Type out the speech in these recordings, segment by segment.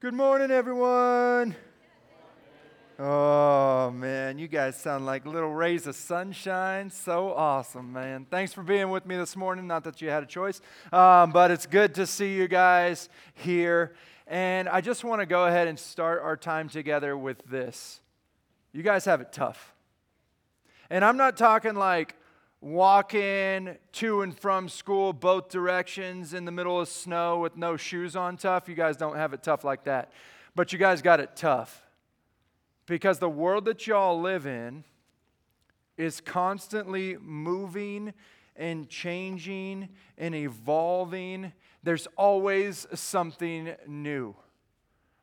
Good morning, everyone. Oh, man, you guys sound like little rays of sunshine. So awesome, man. Thanks for being with me this morning. Not that you had a choice, um, but it's good to see you guys here. And I just want to go ahead and start our time together with this. You guys have it tough. And I'm not talking like walking to and from school both directions in the middle of snow with no shoes on tough. You guys don't have it tough like that. But you guys got it tough. Because the world that y'all live in is constantly moving and changing and evolving. There's always something new.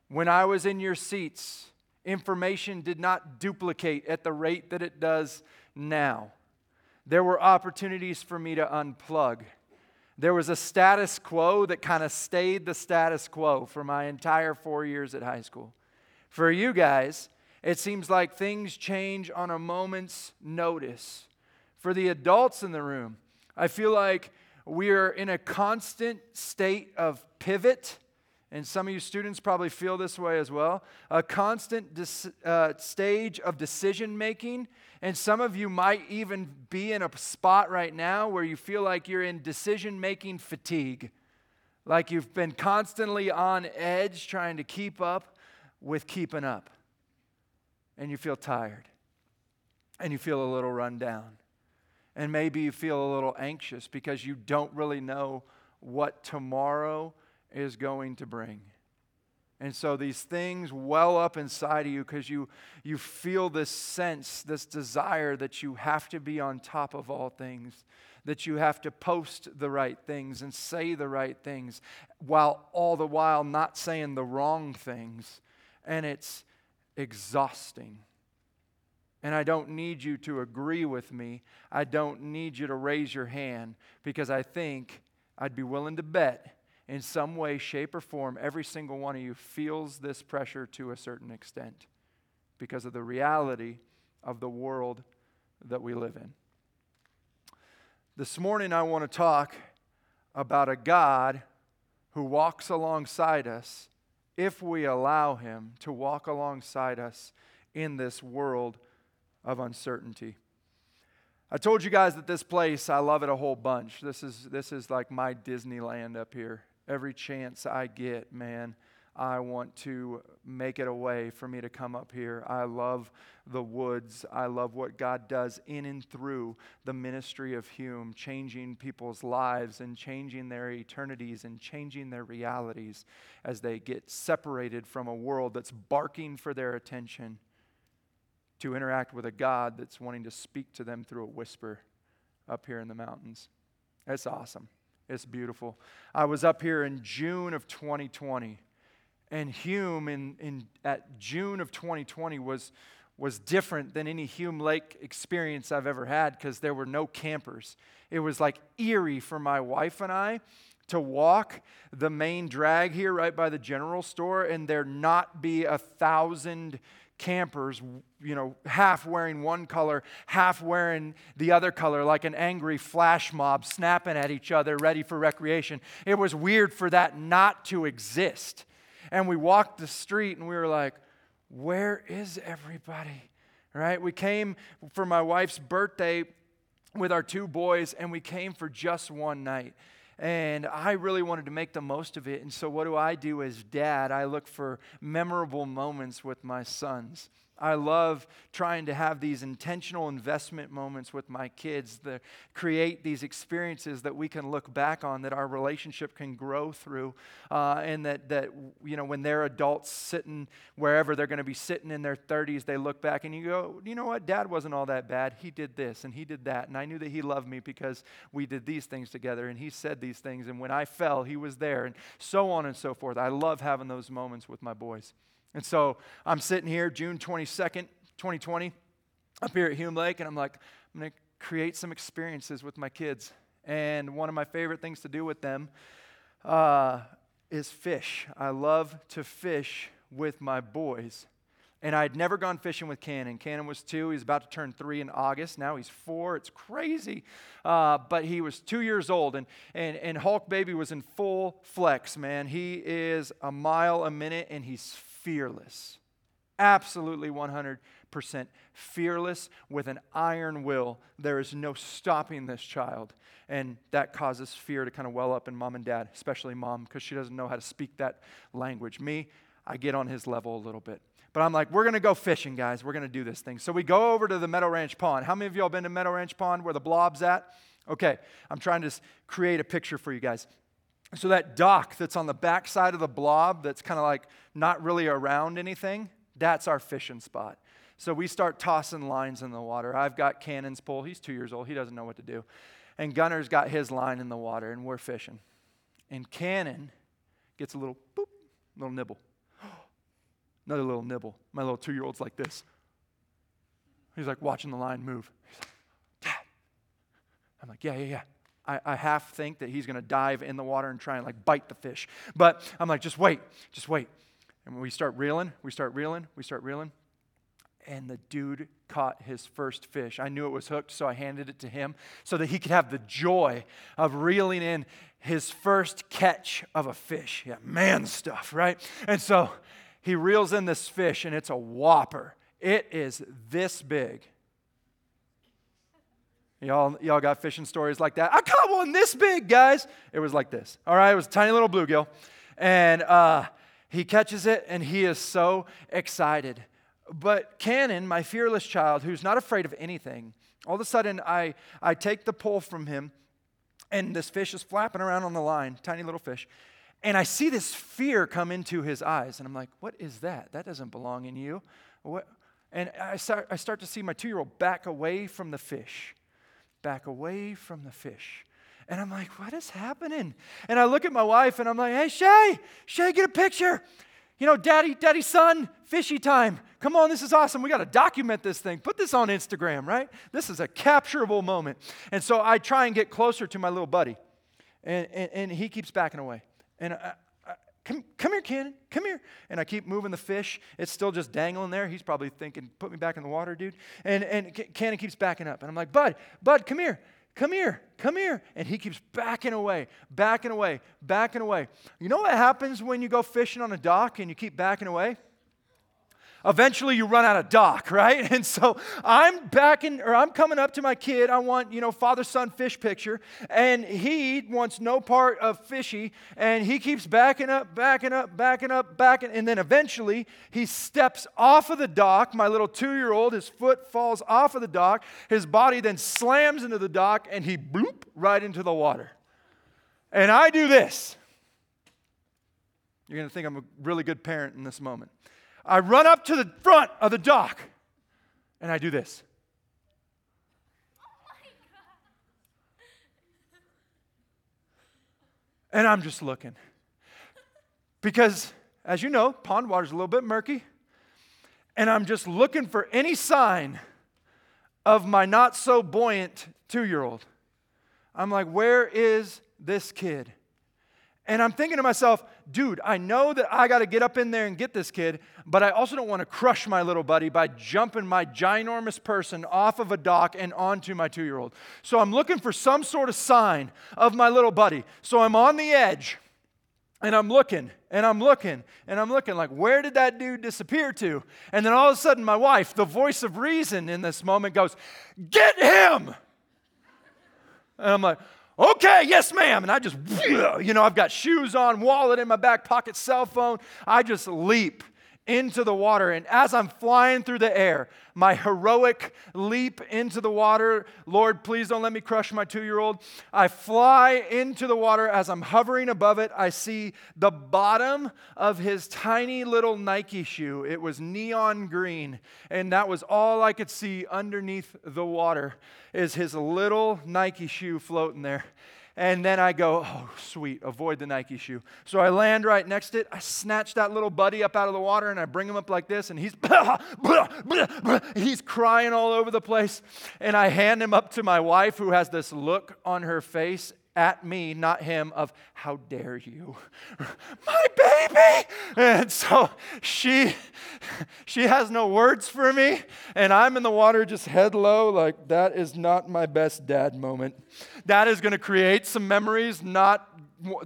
When I was in your seats, information did not duplicate at the rate that it does now. There were opportunities for me to unplug. There was a status quo that kind of stayed the status quo for my entire four years at high school. For you guys, it seems like things change on a moment's notice. For the adults in the room, I feel like we are in a constant state of pivot and some of you students probably feel this way as well a constant dis, uh, stage of decision making. And some of you might even be in a spot right now where you feel like you're in decision making fatigue, like you've been constantly on edge trying to keep up with keeping up. And you feel tired, and you feel a little run down. And maybe you feel a little anxious because you don't really know what tomorrow is going to bring. And so these things well up inside of you because you, you feel this sense, this desire that you have to be on top of all things, that you have to post the right things and say the right things, while all the while not saying the wrong things. And it's exhausting. And I don't need you to agree with me. I don't need you to raise your hand because I think I'd be willing to bet in some way, shape, or form, every single one of you feels this pressure to a certain extent because of the reality of the world that we live in. This morning, I want to talk about a God who walks alongside us if we allow Him to walk alongside us in this world of uncertainty. I told you guys that this place, I love it a whole bunch. This is, this is like my Disneyland up here every chance I get, man, I want to make it a way for me to come up here. I love the woods. I love what God does in and through the ministry of Hume, changing people's lives and changing their eternities and changing their realities as they get separated from a world that's barking for their attention to interact with a God that's wanting to speak to them through a whisper up here in the mountains. That's awesome. It's beautiful. I was up here in June of 2020, and Hume in, in, at June of 2020 was, was different than any Hume Lake experience I've ever had because there were no campers. It was like eerie for my wife and I to walk the main drag here right by the general store and there not be a thousand campers, you know, half wearing one color, half wearing the other color, like an angry flash mob snapping at each other, ready for recreation. It was weird for that not to exist. And we walked the street and we were like, where is everybody? Right? We came for my wife's birthday with our two boys, and we came for just one night. And I really wanted to make the most of it. And so, what do I do as dad? I look for memorable moments with my sons. I love trying to have these intentional investment moments with my kids that create these experiences that we can look back on, that our relationship can grow through, uh, and that, that, you know, when they're adults sitting wherever they're going to be sitting in their 30s, they look back and you go, you know what, dad wasn't all that bad. He did this and he did that. And I knew that he loved me because we did these things together and he said these things. And when I fell, he was there, and so on and so forth. I love having those moments with my boys. And so I'm sitting here, June 22nd, 2020, up here at Hume Lake, and I'm like, I'm going to create some experiences with my kids. And one of my favorite things to do with them uh, is fish. I love to fish with my boys. And I had never gone fishing with Cannon. Cannon was two. He's about to turn three in August. Now he's four. It's crazy. Uh, but he was two years old. And, and, and Hulk Baby was in full flex, man. He is a mile a minute and he's fearless. Absolutely 100% fearless with an iron will. There is no stopping this child. And that causes fear to kind of well up in mom and dad, especially mom, because she doesn't know how to speak that language. Me, I get on his level a little bit. But I'm like, we're going to go fishing, guys. We're going to do this thing. So we go over to the Meadow Ranch Pond. How many of y'all been to Meadow Ranch Pond where the blob's at? Okay, I'm trying to create a picture for you guys. So that dock that's on the back side of the blob that's kind of like not really around anything, that's our fishing spot. So we start tossing lines in the water. I've got Cannon's pole. He's two years old. He doesn't know what to do. And Gunner's got his line in the water, and we're fishing. And Cannon gets a little boop, little nibble. Another little nibble. My little two year old's like this. He's like watching the line move. He's like, Dad. I'm like, yeah, yeah, yeah. I, I half think that he's going to dive in the water and try and like bite the fish. But I'm like, just wait, just wait. And we start reeling, we start reeling, we start reeling. And the dude caught his first fish. I knew it was hooked, so I handed it to him so that he could have the joy of reeling in his first catch of a fish. Yeah, man stuff, right? And so he reels in this fish, and it's a whopper. It is this big. Y'all, y'all got fishing stories like that? I caught one this big, guys. It was like this. All right, it was a tiny little bluegill. And uh, he catches it, and he is so excited. But Cannon, my fearless child, who's not afraid of anything, all of a sudden I, I take the pole from him, and this fish is flapping around on the line, tiny little fish. And I see this fear come into his eyes. And I'm like, what is that? That doesn't belong in you. What? And I start, I start to see my two year old back away from the fish, back away from the fish. And I'm like, what is happening? And I look at my wife and I'm like, hey, Shay, Shay, get a picture. You know, daddy, daddy, son, fishy time. Come on, this is awesome. We got to document this thing. Put this on Instagram, right? This is a capturable moment. And so I try and get closer to my little buddy, and, and, and he keeps backing away. And come, come here, Cannon, come here. And I keep moving the fish. It's still just dangling there. He's probably thinking, put me back in the water, dude. And, and Cannon keeps backing up. And I'm like, Bud, Bud, come here. Come here, come here. And he keeps backing away, backing away, backing away. You know what happens when you go fishing on a dock and you keep backing away? Eventually you run out of dock, right? And so I'm backing, or I'm coming up to my kid. I want, you know, father son fish picture. And he wants no part of fishy. And he keeps backing up, backing up, backing up, backing. And then eventually he steps off of the dock. My little two year old, his foot falls off of the dock. His body then slams into the dock and he bloop right into the water. And I do this. You're going to think I'm a really good parent in this moment. I run up to the front of the dock and I do this. and I'm just looking. Because, as you know, pond water is a little bit murky. And I'm just looking for any sign of my not so buoyant two year old. I'm like, where is this kid? And I'm thinking to myself, dude, I know that I got to get up in there and get this kid, but I also don't want to crush my little buddy by jumping my ginormous person off of a dock and onto my two year old. So I'm looking for some sort of sign of my little buddy. So I'm on the edge and I'm looking and I'm looking and I'm looking like, where did that dude disappear to? And then all of a sudden, my wife, the voice of reason in this moment, goes, Get him! And I'm like, Okay, yes, ma'am. And I just, you know, I've got shoes on, wallet in my back pocket, cell phone. I just leap into the water. And as I'm flying through the air, my heroic leap into the water, Lord, please don't let me crush my two year old. I fly into the water. As I'm hovering above it, I see the bottom of his tiny little Nike shoe. It was neon green, and that was all I could see underneath the water is his little Nike shoe floating there. And then I go, oh, sweet, avoid the Nike shoe. So I land right next to it. I snatch that little buddy up out of the water and I bring him up like this, and he's he's crying all over the place. And I hand him up to my wife, who has this look on her face at me, not him, of how dare you, my baby. And so she, she has no words for me, and I'm in the water just head low, like that is not my best dad moment. That is going to create some memories, not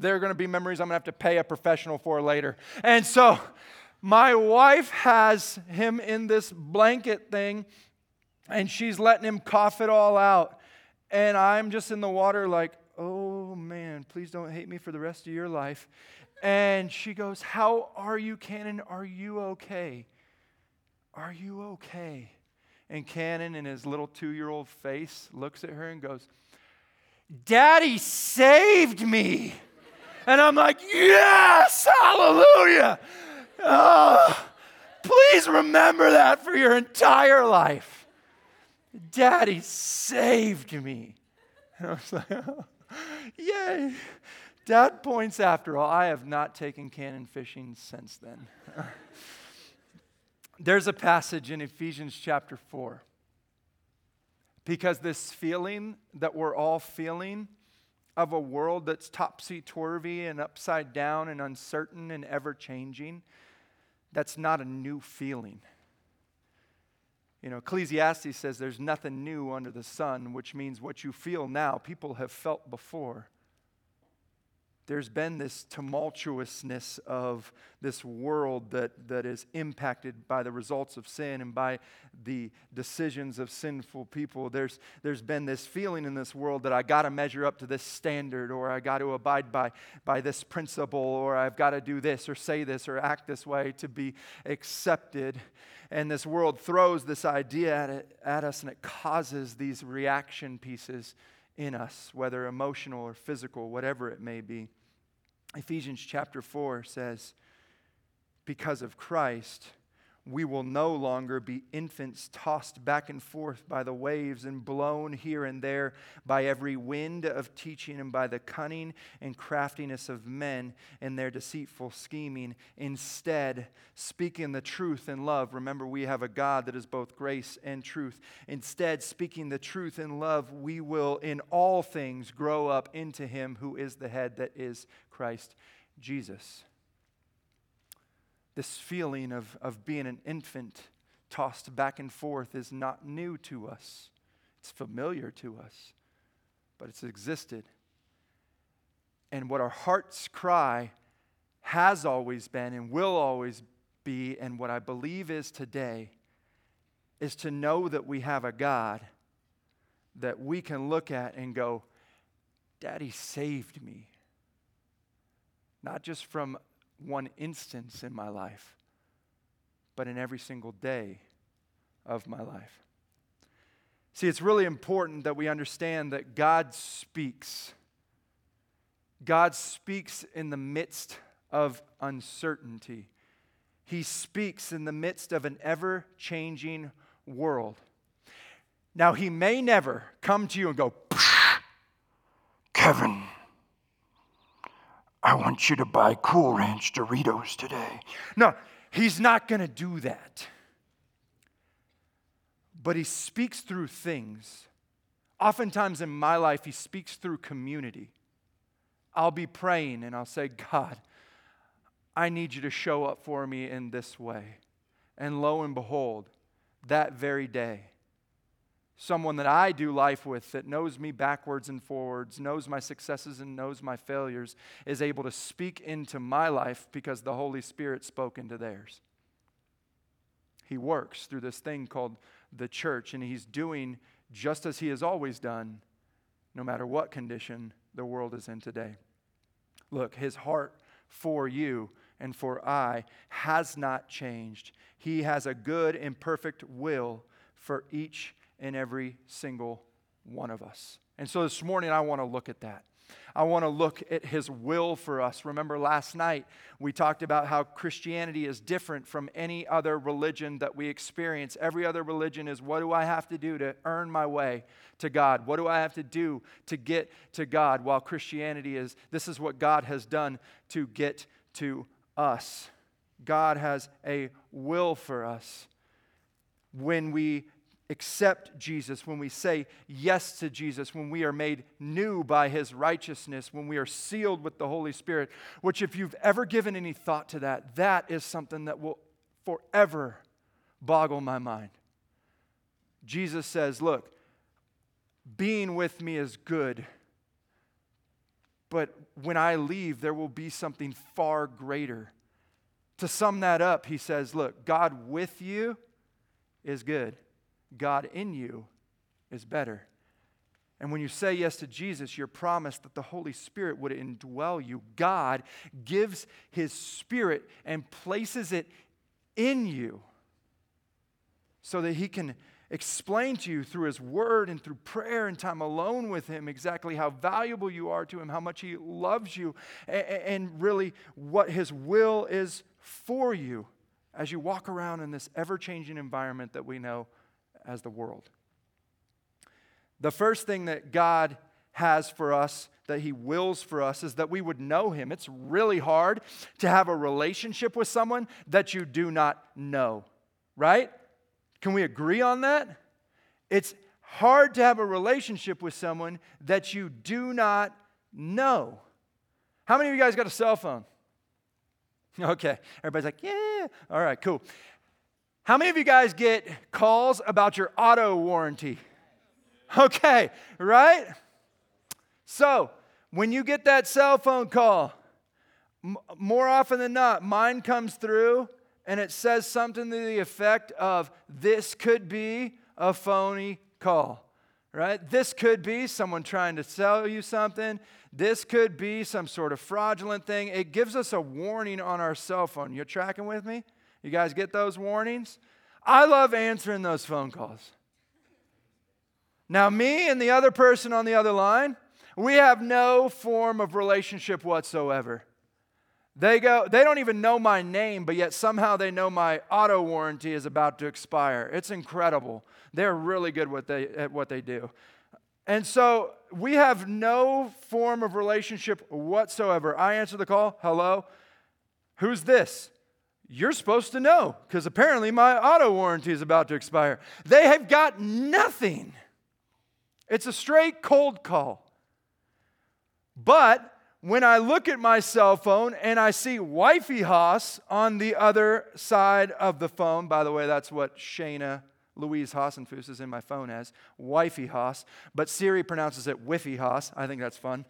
they're going to be memories I'm going to have to pay a professional for later. And so my wife has him in this blanket thing, and she's letting him cough it all out. And I'm just in the water, like, Oh man, please don't hate me for the rest of your life. And she goes, How are you, Cannon? Are you okay? Are you okay? And Cannon, in his little two year old face, looks at her and goes, Daddy saved me. And I'm like, Yes, hallelujah. Oh, please remember that for your entire life. Daddy saved me. And I was like, oh. Yay! Dad points after all. I have not taken cannon fishing since then. There's a passage in Ephesians chapter 4. Because this feeling that we're all feeling of a world that's topsy turvy and upside down and uncertain and ever changing, that's not a new feeling. You know, Ecclesiastes says there's nothing new under the sun, which means what you feel now, people have felt before. There's been this tumultuousness of this world that, that is impacted by the results of sin and by the decisions of sinful people. There's, there's been this feeling in this world that I got to measure up to this standard, or I got to abide by, by this principle, or I've got to do this, or say this, or act this way to be accepted and this world throws this idea at, it, at us and it causes these reaction pieces in us, whether emotional or physical, whatever it may be. Ephesians chapter 4 says, Because of Christ, we will no longer be infants tossed back and forth by the waves and blown here and there by every wind of teaching and by the cunning and craftiness of men and their deceitful scheming. Instead, speaking the truth in love, remember we have a God that is both grace and truth. Instead, speaking the truth in love, we will in all things grow up into Him who is the head, that is Christ Jesus. This feeling of, of being an infant tossed back and forth is not new to us, it's familiar to us, but it's existed. And what our hearts cry has always been and will always be, and what I believe is today, is to know that we have a God that we can look at and go, Daddy saved me. Not just from one instance in my life, but in every single day of my life. See, it's really important that we understand that God speaks. God speaks in the midst of uncertainty. He speaks in the midst of an ever changing world. Now, He may never come to you and go, Kevin, I want you to buy Cool Ranch Doritos today. No, he's not going to do that. But he speaks through things. Oftentimes in my life, he speaks through community. I'll be praying and I'll say, God, I need you to show up for me in this way. And lo and behold, that very day, someone that I do life with that knows me backwards and forwards, knows my successes and knows my failures, is able to speak into my life because the Holy Spirit spoke into theirs. He works through this thing called the church, and He's doing just as He has always done, no matter what condition the world is in today. Look, His heart for you and for I has not changed. He has a good and perfect will for each in every single one of us. And so this morning, I want to look at that. I want to look at his will for us. Remember, last night we talked about how Christianity is different from any other religion that we experience. Every other religion is what do I have to do to earn my way to God? What do I have to do to get to God? While Christianity is this is what God has done to get to us. God has a will for us. When we accept Jesus, when we say yes to Jesus, when we are made new by his righteousness, when we are sealed with the Holy Spirit, which, if you've ever given any thought to that, that is something that will forever boggle my mind. Jesus says, Look, being with me is good, but when I leave, there will be something far greater. To sum that up, he says, Look, God with you is good. God in you is better. And when you say yes to Jesus, you're promised that the Holy Spirit would indwell you. God gives His Spirit and places it in you so that He can explain to you through His Word and through prayer and time alone with Him exactly how valuable you are to Him, how much He loves you, and really what His will is for you as you walk around in this ever changing environment that we know as the world. The first thing that God has for us, that He wills for us, is that we would know Him. It's really hard to have a relationship with someone that you do not know, right? Can we agree on that? It's hard to have a relationship with someone that you do not know. How many of you guys got a cell phone? Okay, everybody's like, yeah. All right, cool. How many of you guys get calls about your auto warranty? Okay, right? So, when you get that cell phone call, m- more often than not, mine comes through and it says something to the effect of this could be a phony call, right? This could be someone trying to sell you something. This could be some sort of fraudulent thing. It gives us a warning on our cell phone. You're tracking with me? You guys get those warnings? I love answering those phone calls. Now, me and the other person on the other line, we have no form of relationship whatsoever. They go, they don't even know my name, but yet somehow they know my auto warranty is about to expire. It's incredible. They're really good what they, at what they do. And so we have no form of relationship whatsoever. I answer the call, hello. Who's this? You're supposed to know because apparently my auto warranty is about to expire. They have got nothing. It's a straight cold call. But when I look at my cell phone and I see Wifey Haas on the other side of the phone, by the way, that's what Shayna Louise Hassenfuss is in my phone as, Wifey Haas, but Siri pronounces it Wiffy Haas. I think that's fun.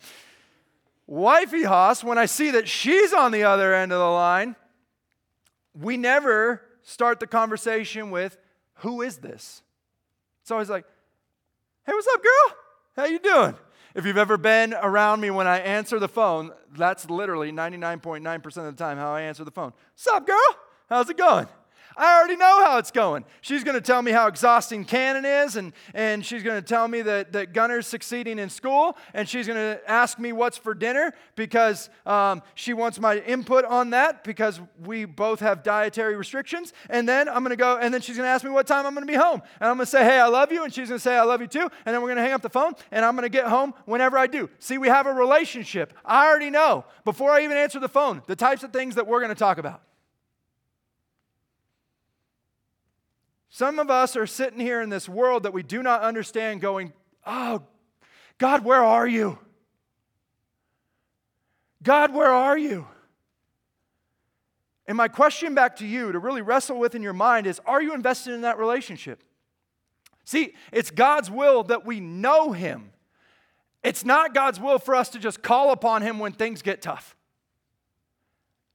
Wifey Haas, when I see that she's on the other end of the line, we never start the conversation with, who is this? It's always like, hey, what's up, girl? How you doing? If you've ever been around me when I answer the phone, that's literally 99.9% of the time how I answer the phone. What's up, girl? How's it going? I already know how it's going. She's going to tell me how exhausting Canon is, and, and she's going to tell me that, that Gunner's succeeding in school, and she's going to ask me what's for dinner because um, she wants my input on that because we both have dietary restrictions. And then I'm going to go, and then she's going to ask me what time I'm going to be home. And I'm going to say, hey, I love you, and she's going to say, I love you too. And then we're going to hang up the phone, and I'm going to get home whenever I do. See, we have a relationship. I already know before I even answer the phone the types of things that we're going to talk about. Some of us are sitting here in this world that we do not understand, going, Oh, God, where are you? God, where are you? And my question back to you to really wrestle with in your mind is Are you invested in that relationship? See, it's God's will that we know Him. It's not God's will for us to just call upon Him when things get tough.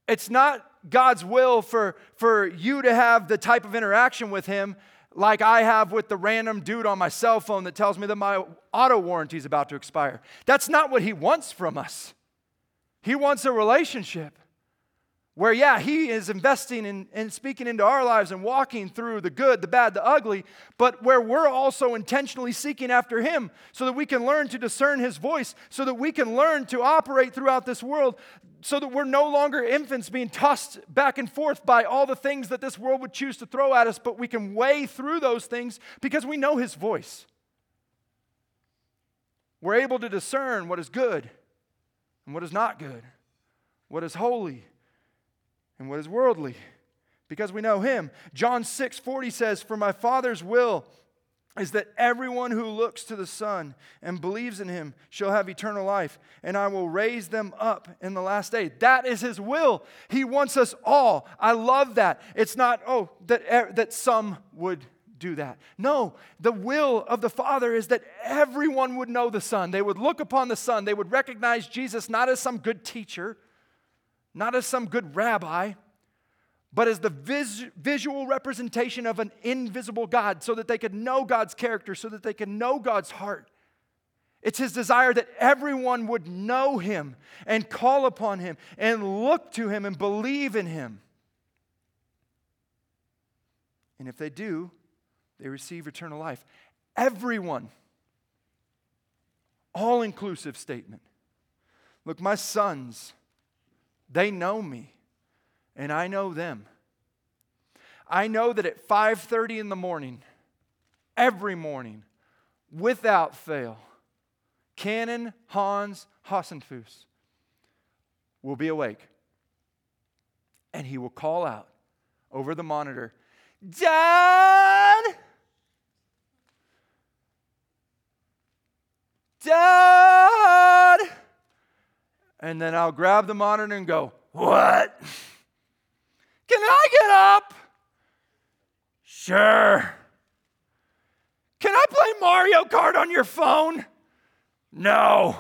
It's not God's will for, for you to have the type of interaction with Him like I have with the random dude on my cell phone that tells me that my auto warranty is about to expire. That's not what He wants from us. He wants a relationship where, yeah, He is investing in, in speaking into our lives and walking through the good, the bad, the ugly, but where we're also intentionally seeking after Him so that we can learn to discern His voice, so that we can learn to operate throughout this world, so that we're no longer infants being tossed back and forth by all the things that this world would choose to throw at us, but we can weigh through those things because we know His voice. We're able to discern what is good and what is not good, what is holy and what is worldly because we know him. John 6 40 says, For my Father's will is that everyone who looks to the Son and believes in him shall have eternal life, and I will raise them up in the last day. That is his will. He wants us all. I love that. It's not, oh, that, that some would do that. No, the will of the Father is that everyone would know the Son. They would look upon the Son. They would recognize Jesus not as some good teacher, not as some good rabbi, but as the vis- visual representation of an invisible God so that they could know God's character, so that they could know God's heart. It's his desire that everyone would know him and call upon him and look to him and believe in him. And if they do, they receive eternal life. Everyone, all inclusive statement. Look, my sons, they know me and I know them. I know that at 5:30 in the morning, every morning, without fail, Canon Hans Hassenfuss will be awake. And he will call out over the monitor, Dad! Dad! And then I'll grab the monitor and go, What? Can I get up? Sure. Can I play Mario Kart on your phone? No.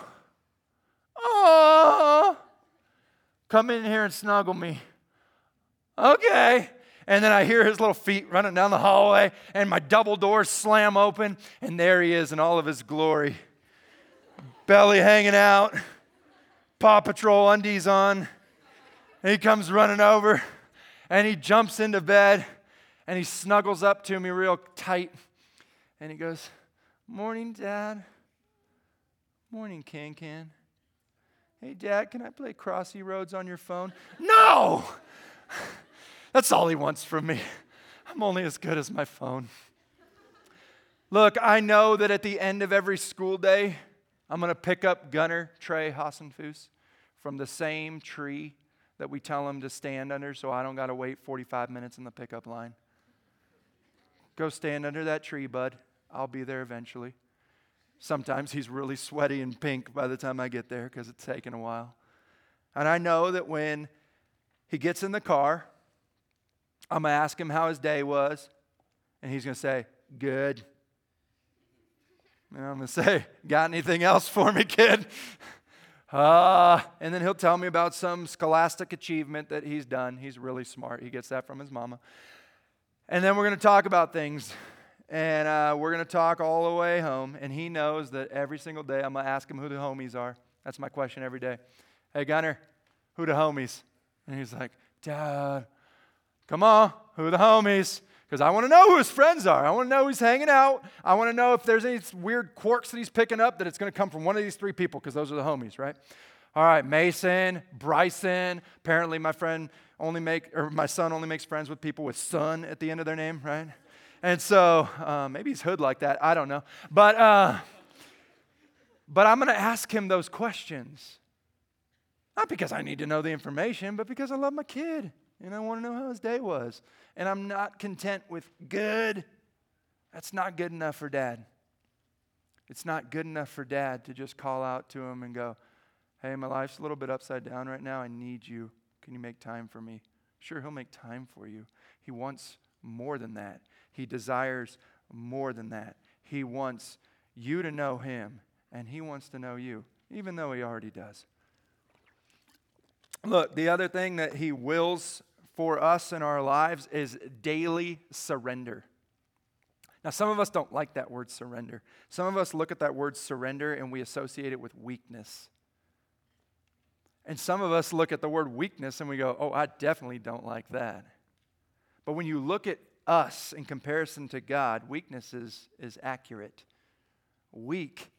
Oh. Come in here and snuggle me. Okay. And then I hear his little feet running down the hallway, and my double doors slam open, and there he is in all of his glory. Belly hanging out, Paw Patrol undies on. And he comes running over and he jumps into bed and he snuggles up to me real tight and he goes, Morning, Dad. Morning, Can Can. Hey, Dad, can I play Crossy Roads on your phone? No! That's all he wants from me. I'm only as good as my phone. Look, I know that at the end of every school day, I'm going to pick up Gunner Trey Hassenfuss from the same tree that we tell him to stand under so I don't got to wait 45 minutes in the pickup line. Go stand under that tree, bud. I'll be there eventually. Sometimes he's really sweaty and pink by the time I get there because it's taken a while. And I know that when he gets in the car, I'm going to ask him how his day was, and he's going to say, Good. And I'm going to say, Got anything else for me, kid? Uh, and then he'll tell me about some scholastic achievement that he's done. He's really smart. He gets that from his mama. And then we're going to talk about things. And uh, we're going to talk all the way home. And he knows that every single day I'm going to ask him who the homies are. That's my question every day. Hey, Gunner, who the homies? And he's like, Dad, come on, who the homies? Because I want to know who his friends are. I want to know who's hanging out. I want to know if there's any weird quirks that he's picking up that it's going to come from one of these three people because those are the homies, right? All right, Mason, Bryson. Apparently, my friend only make or my son only makes friends with people with son at the end of their name, right? And so uh, maybe he's hood like that. I don't know, but uh, but I'm going to ask him those questions, not because I need to know the information, but because I love my kid and I want to know how his day was. And I'm not content with good. That's not good enough for dad. It's not good enough for dad to just call out to him and go, Hey, my life's a little bit upside down right now. I need you. Can you make time for me? Sure, he'll make time for you. He wants more than that. He desires more than that. He wants you to know him, and he wants to know you, even though he already does. Look, the other thing that he wills for us in our lives is daily surrender. Now, some of us don't like that word surrender. Some of us look at that word surrender and we associate it with weakness. And some of us look at the word weakness and we go, oh, I definitely don't like that. But when you look at us in comparison to God, weakness is, is accurate. Weak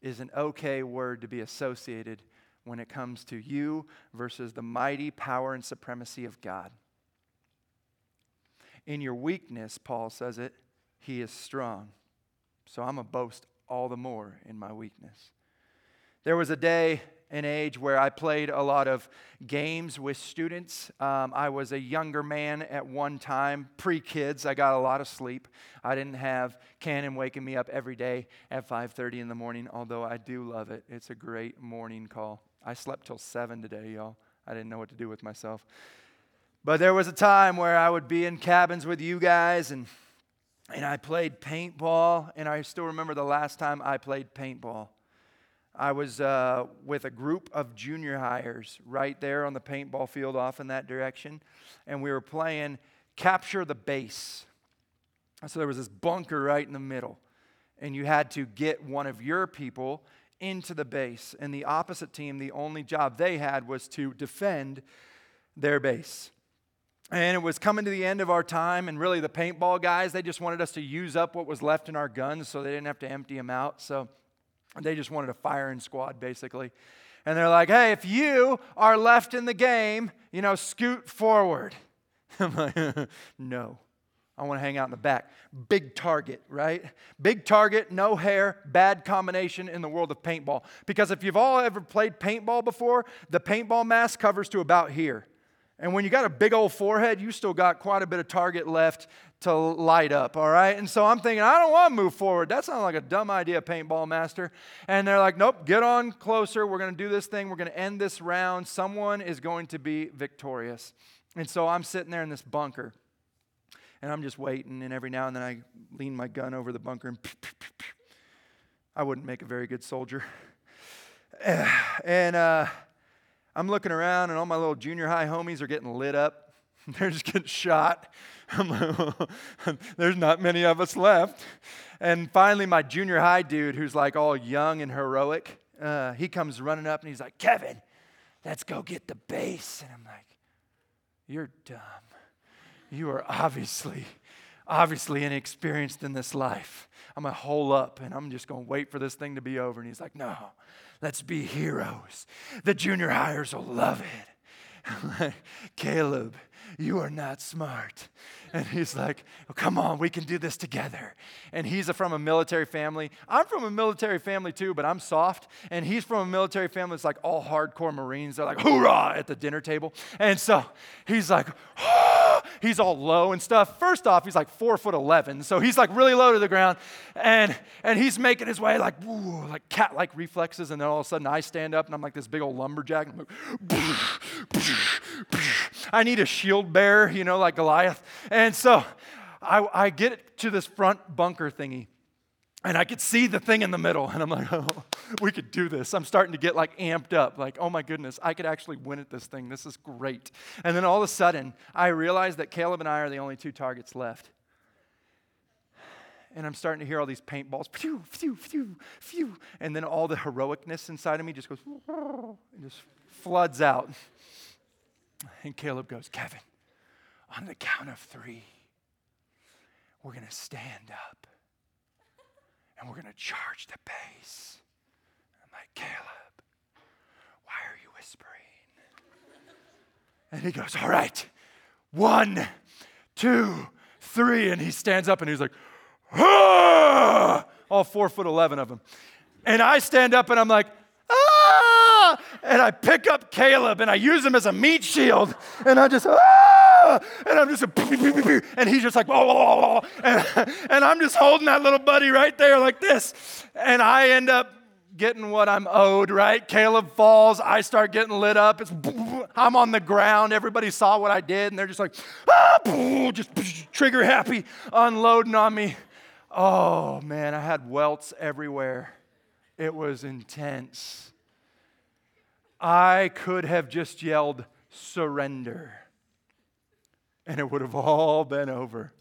is an okay word to be associated when it comes to you versus the mighty power and supremacy of God. In your weakness, Paul says it, he is strong. So I'm a boast all the more in my weakness. There was a day, an age where I played a lot of games with students. Um, I was a younger man at one time, pre kids. I got a lot of sleep. I didn't have Cannon waking me up every day at 5:30 in the morning, although I do love it. It's a great morning call. I slept till 7 today, y'all. I didn't know what to do with myself. But there was a time where I would be in cabins with you guys and and I played paintball, and I still remember the last time I played paintball. I was uh, with a group of junior highs right there on the paintball field off in that direction, and we were playing Capture the Base. So there was this bunker right in the middle, and you had to get one of your people into the base. And the opposite team, the only job they had was to defend their base. And it was coming to the end of our time, and really the paintball guys, they just wanted us to use up what was left in our guns so they didn't have to empty them out. So they just wanted a firing squad, basically. And they're like, hey, if you are left in the game, you know, scoot forward. I'm like, no. I want to hang out in the back. Big target, right? Big target, no hair, bad combination in the world of paintball. Because if you've all ever played paintball before, the paintball mask covers to about here. And when you got a big old forehead, you still got quite a bit of target left to light up, all right? And so I'm thinking, I don't want to move forward. That sounds like a dumb idea, paintball master. And they're like, nope, get on closer. We're going to do this thing. We're going to end this round. Someone is going to be victorious. And so I'm sitting there in this bunker, and I'm just waiting. And every now and then I lean my gun over the bunker, and I wouldn't make a very good soldier. And, uh, I'm looking around and all my little junior high homies are getting lit up. They're just getting shot. There's not many of us left. And finally, my junior high dude, who's like all young and heroic, uh, he comes running up and he's like, Kevin, let's go get the base. And I'm like, You're dumb. You are obviously, obviously inexperienced in this life. I'm going to hole up and I'm just going to wait for this thing to be over. And he's like, No, Let's be heroes. The junior highs will love it. Caleb, you are not smart. And he's like, oh, Come on, we can do this together. And he's from a military family. I'm from a military family too, but I'm soft. And he's from a military family that's like all hardcore Marines. They're like, hoorah, at the dinner table. And so he's like, oh, he's all low and stuff. First off, he's like four foot 11. So he's like really low to the ground. And, and he's making his way like, woo, like cat like reflexes. And then all of a sudden I stand up and I'm like this big old lumberjack. Like, I need a shield bearer, you know, like Goliath. And so I, I get to this front bunker thingy. And I could see the thing in the middle, and I'm like, oh, we could do this. I'm starting to get like amped up, like, oh my goodness, I could actually win at this thing. This is great. And then all of a sudden, I realize that Caleb and I are the only two targets left. And I'm starting to hear all these paintballs, phew, phew, phew, phew. And then all the heroicness inside of me just goes, and just floods out. And Caleb goes, Kevin, on the count of three, we're going to stand up and we're going to charge the base. Caleb, why are you whispering? And he goes, All right, one, two, three. And he stands up and he's like, ah! all four foot 11 of them. And I stand up and I'm like, ah! and I pick up Caleb and I use him as a meat shield. And I just, ah! And I'm just, a, and he's just like, oh, and, and I'm just holding that little buddy right there like this. And I end up getting what I'm owed, right? Caleb falls. I start getting lit up. It's, I'm on the ground. Everybody saw what I did, and they're just like, ah, just trigger happy, unloading on me. Oh, man, I had welts everywhere. It was intense. I could have just yelled, surrender, and it would have all been over.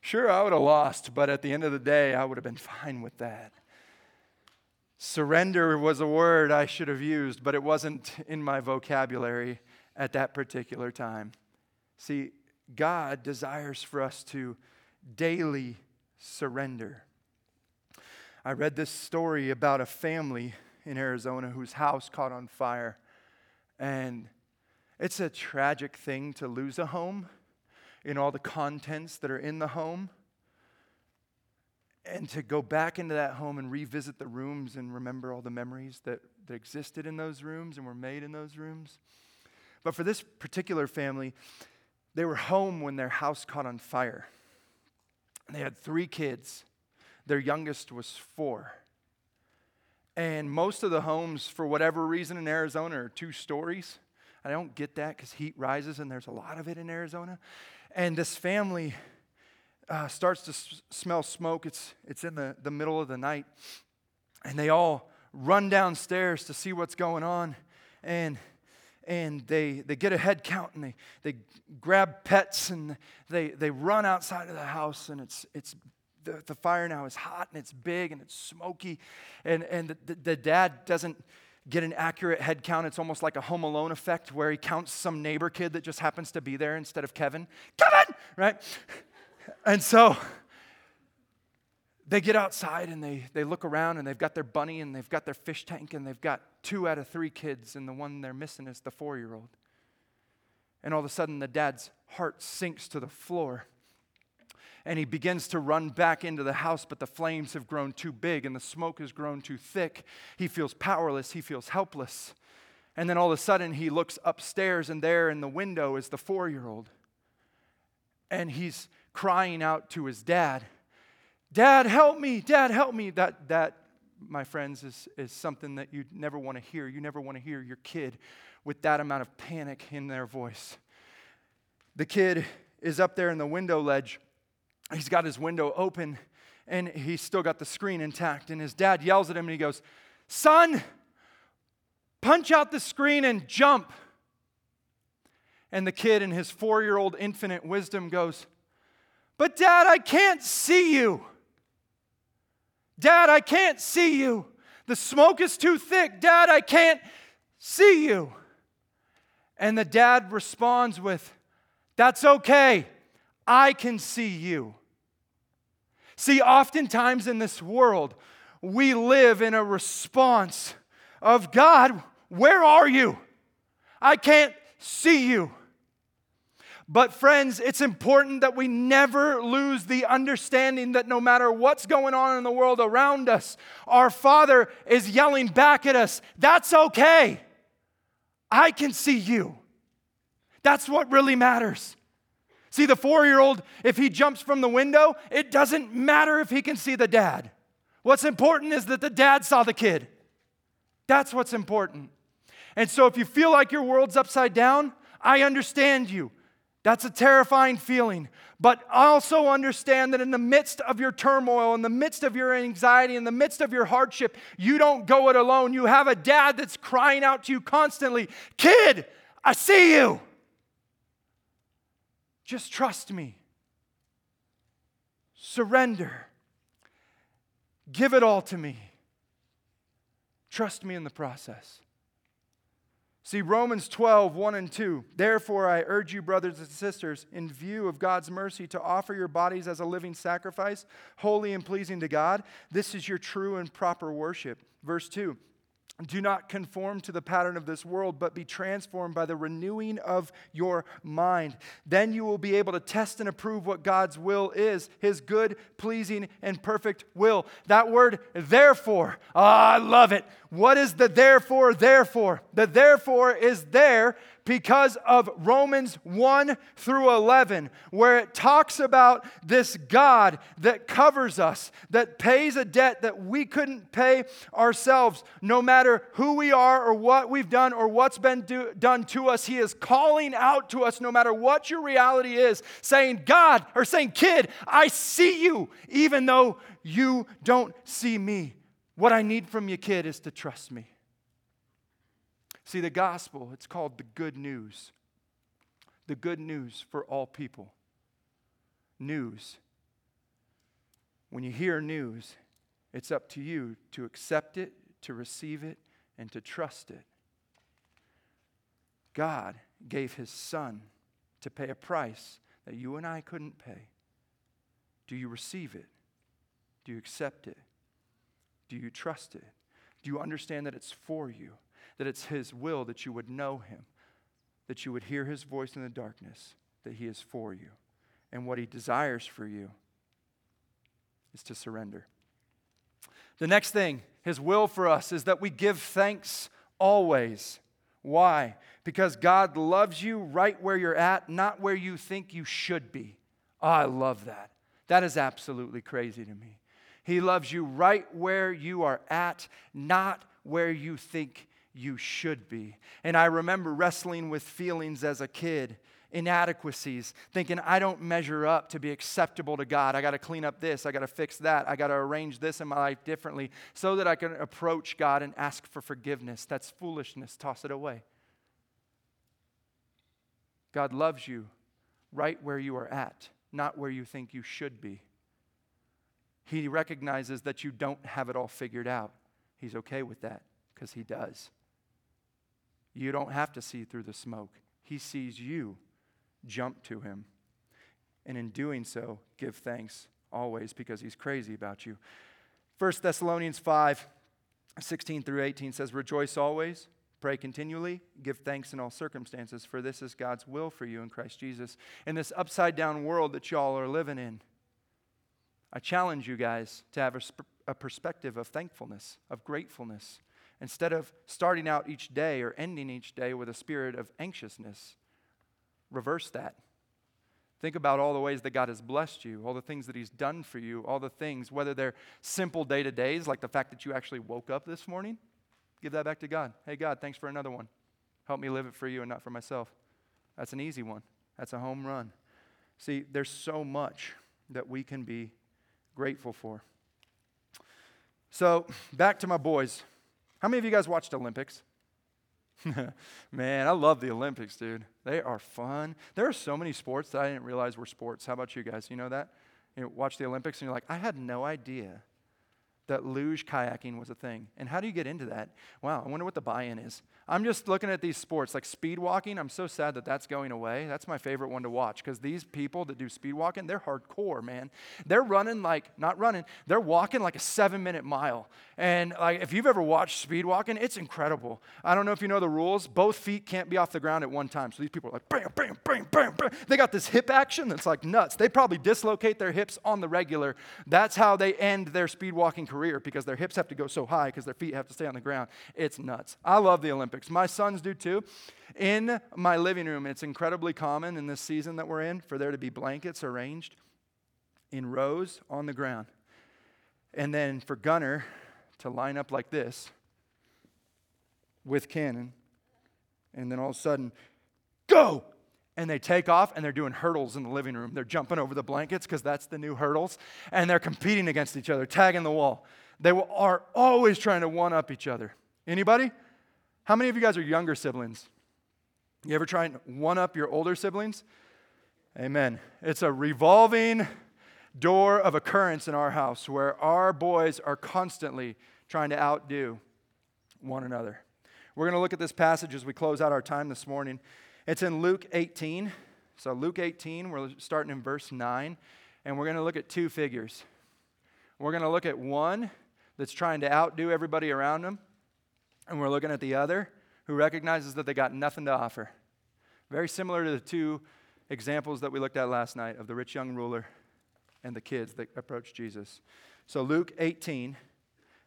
Sure, I would have lost, but at the end of the day, I would have been fine with that. Surrender was a word I should have used, but it wasn't in my vocabulary at that particular time. See, God desires for us to daily surrender. I read this story about a family in Arizona whose house caught on fire. And it's a tragic thing to lose a home in all the contents that are in the home. And to go back into that home and revisit the rooms and remember all the memories that, that existed in those rooms and were made in those rooms. But for this particular family, they were home when their house caught on fire. They had three kids. Their youngest was four. And most of the homes, for whatever reason in Arizona, are two stories. I don't get that because heat rises and there's a lot of it in Arizona. And this family uh, starts to s- smell smoke. It's, it's in the, the middle of the night. And they all run downstairs to see what's going on. And and they, they get a head count and they, they grab pets and they, they run outside of the house and it's, it's the, the fire now is hot and it's big and it's smoky and, and the, the dad doesn't get an accurate head count it's almost like a home alone effect where he counts some neighbor kid that just happens to be there instead of kevin kevin right and so they get outside and they, they look around and they've got their bunny and they've got their fish tank and they've got two out of three kids, and the one they're missing is the four year old. And all of a sudden, the dad's heart sinks to the floor. And he begins to run back into the house, but the flames have grown too big and the smoke has grown too thick. He feels powerless, he feels helpless. And then all of a sudden, he looks upstairs, and there in the window is the four year old. And he's crying out to his dad. Dad, help me. Dad, help me. That, that my friends, is, is something that you never want to hear. You never want to hear your kid with that amount of panic in their voice. The kid is up there in the window ledge. He's got his window open and he's still got the screen intact. And his dad yells at him and he goes, Son, punch out the screen and jump. And the kid, in his four year old infinite wisdom, goes, But dad, I can't see you. Dad, I can't see you. The smoke is too thick. Dad, I can't see you. And the dad responds with, That's okay. I can see you. See, oftentimes in this world, we live in a response of God, where are you? I can't see you. But, friends, it's important that we never lose the understanding that no matter what's going on in the world around us, our Father is yelling back at us, That's okay. I can see you. That's what really matters. See, the four year old, if he jumps from the window, it doesn't matter if he can see the dad. What's important is that the dad saw the kid. That's what's important. And so, if you feel like your world's upside down, I understand you. That's a terrifying feeling. But also understand that in the midst of your turmoil, in the midst of your anxiety, in the midst of your hardship, you don't go it alone. You have a dad that's crying out to you constantly Kid, I see you. Just trust me. Surrender. Give it all to me. Trust me in the process. See, Romans 12, 1 and 2. Therefore, I urge you, brothers and sisters, in view of God's mercy, to offer your bodies as a living sacrifice, holy and pleasing to God. This is your true and proper worship. Verse 2 do not conform to the pattern of this world, but be transformed by the renewing of your mind. Then you will be able to test and approve what God's will is, his good, pleasing, and perfect will. That word, therefore, oh, I love it. What is the therefore, therefore? The therefore is there because of Romans 1 through 11, where it talks about this God that covers us, that pays a debt that we couldn't pay ourselves. No matter who we are or what we've done or what's been do, done to us, He is calling out to us, no matter what your reality is, saying, God, or saying, Kid, I see you, even though you don't see me. What I need from you, kid, is to trust me. See, the gospel, it's called the good news. The good news for all people. News. When you hear news, it's up to you to accept it, to receive it, and to trust it. God gave his son to pay a price that you and I couldn't pay. Do you receive it? Do you accept it? Do you trust it? Do you understand that it's for you? That it's His will that you would know Him, that you would hear His voice in the darkness, that He is for you, and what He desires for you is to surrender. The next thing, his will for us, is that we give thanks always. Why? Because God loves you right where you're at, not where you think you should be. Oh, I love that. That is absolutely crazy to me. He loves you right where you are at, not where you think you should be. And I remember wrestling with feelings as a kid, inadequacies, thinking I don't measure up to be acceptable to God. I got to clean up this, I got to fix that, I got to arrange this in my life differently so that I can approach God and ask for forgiveness. That's foolishness. Toss it away. God loves you right where you are at, not where you think you should be. He recognizes that you don't have it all figured out. He's okay with that because He does. You don't have to see through the smoke. He sees you. Jump to Him. And in doing so, give thanks always because He's crazy about you. 1 Thessalonians 5 16 through 18 says, Rejoice always, pray continually, give thanks in all circumstances, for this is God's will for you in Christ Jesus. In this upside down world that y'all are living in, I challenge you guys to have a, a perspective of thankfulness, of gratefulness, instead of starting out each day or ending each day with a spirit of anxiousness. Reverse that. Think about all the ways that God has blessed you, all the things that He's done for you, all the things, whether they're simple day to days, like the fact that you actually woke up this morning. Give that back to God. Hey, God, thanks for another one. Help me live it for you and not for myself. That's an easy one. That's a home run. See, there's so much that we can be grateful for. So, back to my boys. How many of you guys watched Olympics? Man, I love the Olympics, dude. They are fun. There are so many sports that I didn't realize were sports. How about you guys? You know that? You watch the Olympics and you're like, I had no idea that luge kayaking was a thing. And how do you get into that? Wow, I wonder what the buy in is. I'm just looking at these sports like speed walking. I'm so sad that that's going away. That's my favorite one to watch because these people that do speed walking, they're hardcore, man. They're running like, not running, they're walking like a seven minute mile. And like, if you've ever watched speed walking, it's incredible. I don't know if you know the rules. Both feet can't be off the ground at one time. So these people are like, bam, bam, bam, bam, bam. They got this hip action that's like nuts. They probably dislocate their hips on the regular. That's how they end their speed walking career career because their hips have to go so high because their feet have to stay on the ground. It's nuts. I love the Olympics. My sons do too. In my living room, it's incredibly common in this season that we're in for there to be blankets arranged in rows on the ground. And then for Gunner to line up like this with Cannon. And then all of a sudden, go! And they take off and they're doing hurdles in the living room. They're jumping over the blankets because that's the new hurdles, and they're competing against each other, tagging the wall. They are always trying to one up each other. Anybody? How many of you guys are younger siblings? You ever try and one up your older siblings? Amen. It's a revolving door of occurrence in our house where our boys are constantly trying to outdo one another. We're going to look at this passage as we close out our time this morning. It's in Luke 18. So, Luke 18, we're starting in verse 9, and we're going to look at two figures. We're going to look at one that's trying to outdo everybody around them, and we're looking at the other who recognizes that they got nothing to offer. Very similar to the two examples that we looked at last night of the rich young ruler and the kids that approached Jesus. So, Luke 18,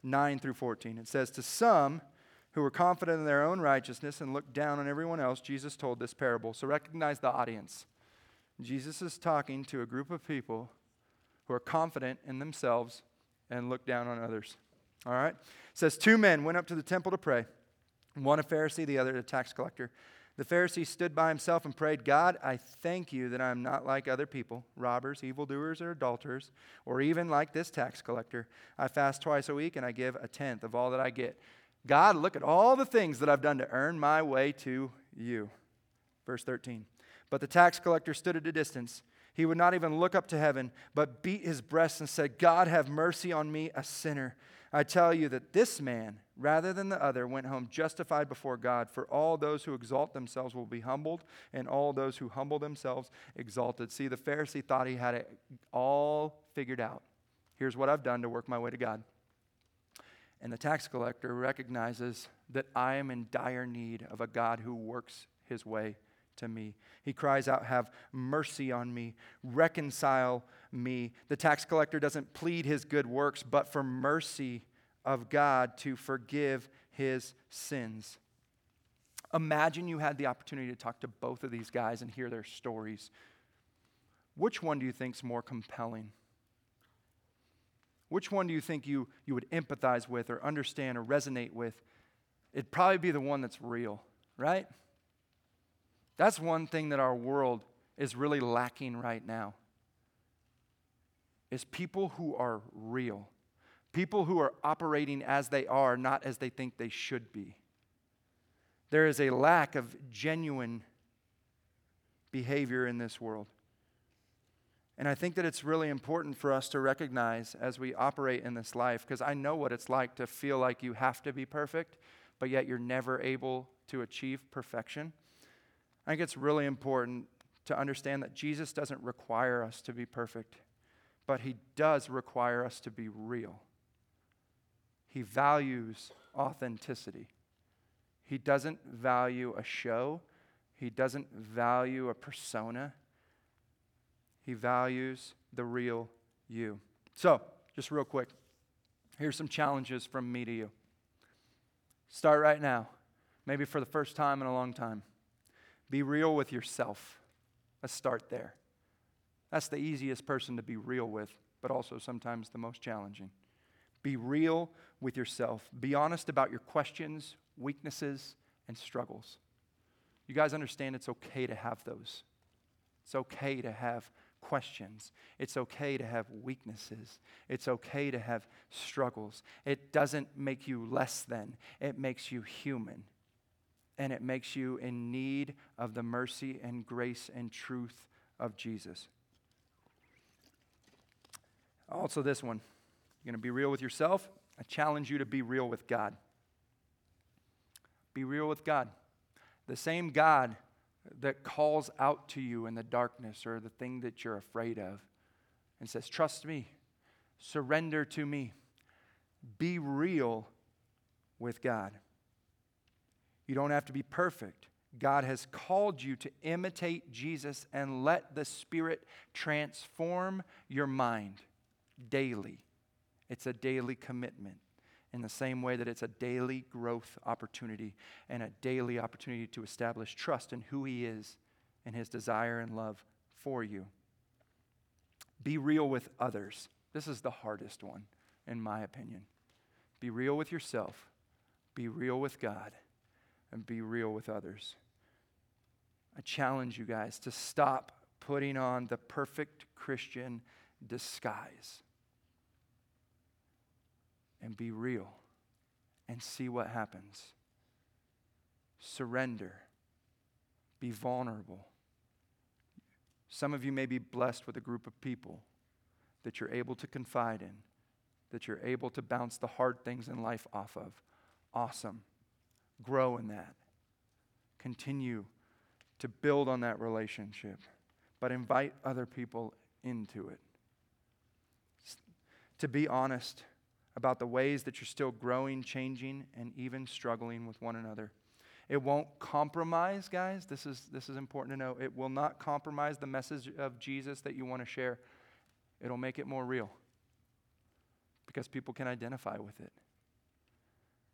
9 through 14, it says, To some, who were confident in their own righteousness and looked down on everyone else, Jesus told this parable. So recognize the audience. Jesus is talking to a group of people who are confident in themselves and look down on others. All right? It says, Two men went up to the temple to pray, one a Pharisee, the other a tax collector. The Pharisee stood by himself and prayed, God, I thank you that I am not like other people, robbers, evildoers, or adulterers, or even like this tax collector. I fast twice a week and I give a tenth of all that I get. God, look at all the things that I've done to earn my way to you. Verse 13. But the tax collector stood at a distance. He would not even look up to heaven, but beat his breast and said, God, have mercy on me, a sinner. I tell you that this man, rather than the other, went home justified before God. For all those who exalt themselves will be humbled, and all those who humble themselves exalted. See, the Pharisee thought he had it all figured out. Here's what I've done to work my way to God. And the tax collector recognizes that I am in dire need of a God who works his way to me. He cries out, Have mercy on me, reconcile me. The tax collector doesn't plead his good works, but for mercy of God to forgive his sins. Imagine you had the opportunity to talk to both of these guys and hear their stories. Which one do you think is more compelling? Which one do you think you, you would empathize with or understand or resonate with? It'd probably be the one that's real, right? That's one thing that our world is really lacking right now. Is people who are real. People who are operating as they are, not as they think they should be. There is a lack of genuine behavior in this world. And I think that it's really important for us to recognize as we operate in this life, because I know what it's like to feel like you have to be perfect, but yet you're never able to achieve perfection. I think it's really important to understand that Jesus doesn't require us to be perfect, but he does require us to be real. He values authenticity. He doesn't value a show, he doesn't value a persona. He values the real you. So, just real quick, here's some challenges from me to you. Start right now, maybe for the first time in a long time. Be real with yourself. Let's start there. That's the easiest person to be real with, but also sometimes the most challenging. Be real with yourself. Be honest about your questions, weaknesses, and struggles. You guys understand it's okay to have those. It's okay to have questions. It's okay to have weaknesses. It's okay to have struggles. It doesn't make you less than, it makes you human. And it makes you in need of the mercy and grace and truth of Jesus. Also, this one you're going to be real with yourself. I challenge you to be real with God. Be real with God. The same God that calls out to you in the darkness or the thing that you're afraid of and says, Trust me, surrender to me, be real with God. You don't have to be perfect. God has called you to imitate Jesus and let the Spirit transform your mind daily. It's a daily commitment in the same way that it's a daily growth opportunity and a daily opportunity to establish trust in who He is and His desire and love for you. Be real with others. This is the hardest one, in my opinion. Be real with yourself, be real with God, and be real with others. I challenge you guys to stop putting on the perfect Christian disguise and be real and see what happens. Surrender. Be vulnerable. Some of you may be blessed with a group of people that you're able to confide in, that you're able to bounce the hard things in life off of. Awesome. Grow in that. Continue to build on that relationship, but invite other people into it. To be honest, about the ways that you're still growing, changing, and even struggling with one another. It won't compromise, guys. This is, this is important to know. It will not compromise the message of Jesus that you want to share. It'll make it more real because people can identify with it.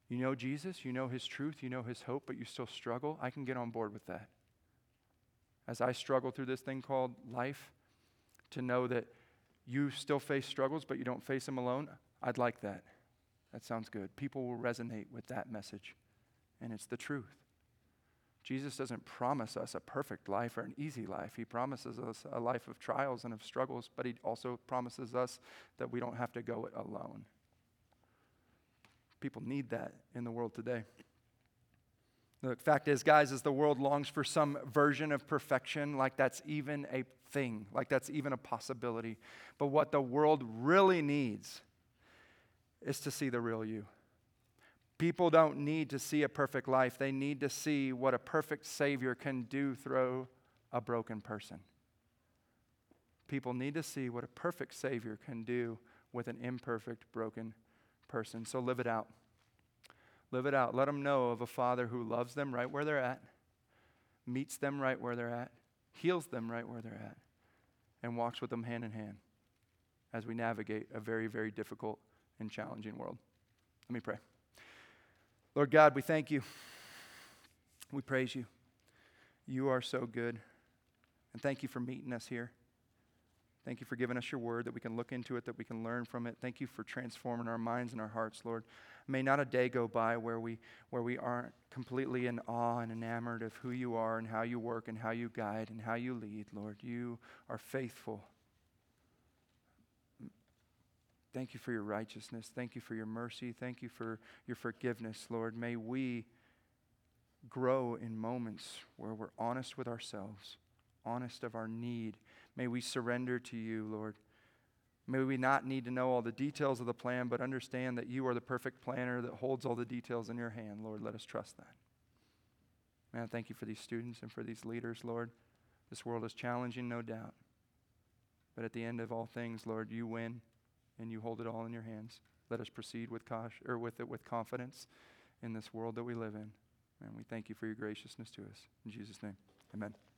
You know Jesus, you know his truth, you know his hope, but you still struggle. I can get on board with that. As I struggle through this thing called life, to know that you still face struggles, but you don't face them alone, I'd like that. That sounds good. People will resonate with that message, and it's the truth. Jesus doesn't promise us a perfect life or an easy life. He promises us a life of trials and of struggles, but He also promises us that we don't have to go it alone. People need that in the world today. The fact is, guys, is the world longs for some version of perfection, like that's even a thing, like that's even a possibility. But what the world really needs is to see the real you. People don't need to see a perfect life, they need to see what a perfect Savior can do through a broken person. People need to see what a perfect Savior can do with an imperfect, broken person. So live it out. Live it out. Let them know of a Father who loves them right where they're at, meets them right where they're at, heals them right where they're at, and walks with them hand in hand as we navigate a very, very difficult and challenging world. Let me pray. Lord God, we thank you. We praise you. You are so good. And thank you for meeting us here. Thank you for giving us your word that we can look into it, that we can learn from it. Thank you for transforming our minds and our hearts, Lord. May not a day go by where we, where we aren't completely in awe and enamored of who you are and how you work and how you guide and how you lead, Lord. You are faithful. Thank you for your righteousness. Thank you for your mercy. Thank you for your forgiveness, Lord. May we grow in moments where we're honest with ourselves, honest of our need. May we surrender to you, Lord. May we not need to know all the details of the plan, but understand that you are the perfect planner that holds all the details in your hand, Lord. Let us trust that. Man, thank you for these students and for these leaders, Lord. This world is challenging, no doubt. But at the end of all things, Lord, you win and you hold it all in your hands. Let us proceed with or with it with confidence in this world that we live in. And we thank you for your graciousness to us. In Jesus' name. Amen.